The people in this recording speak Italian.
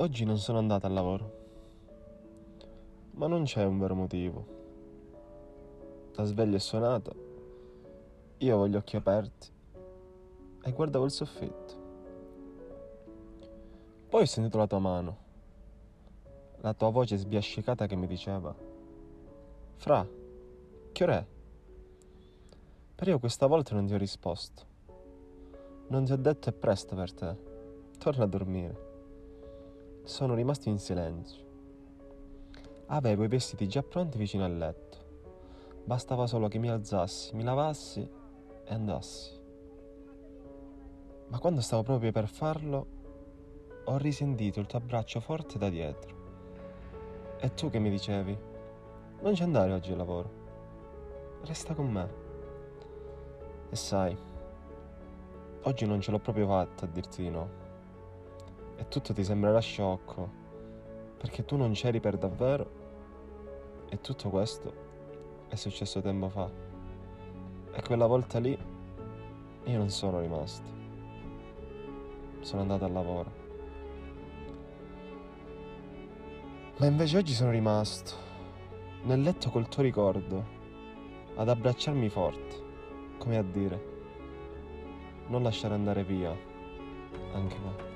Oggi non sono andata al lavoro. Ma non c'è un vero motivo. La sveglia è suonata. Io ho gli occhi aperti e guardavo il soffitto. Poi ho sentito la tua mano, la tua voce sbiascicata che mi diceva: Fra, che ora è? Però io questa volta non ti ho risposto. Non ti ho detto è presto per te. Torna a dormire. Sono rimasto in silenzio. Avevo i vestiti già pronti vicino al letto. Bastava solo che mi alzassi, mi lavassi e andassi. Ma quando stavo proprio per farlo, ho risentito il tuo abbraccio forte da dietro. E tu che mi dicevi, non ci andare oggi al lavoro, resta con me. E sai, oggi non ce l'ho proprio fatta a dirti di no e tutto ti sembrerà sciocco, perché tu non c'eri per davvero e tutto questo è successo tempo fa. E quella volta lì io non sono rimasto. Sono andato al lavoro. Ma invece oggi sono rimasto nel letto col tuo ricordo, ad abbracciarmi forte, come a dire, non lasciare andare via anche me.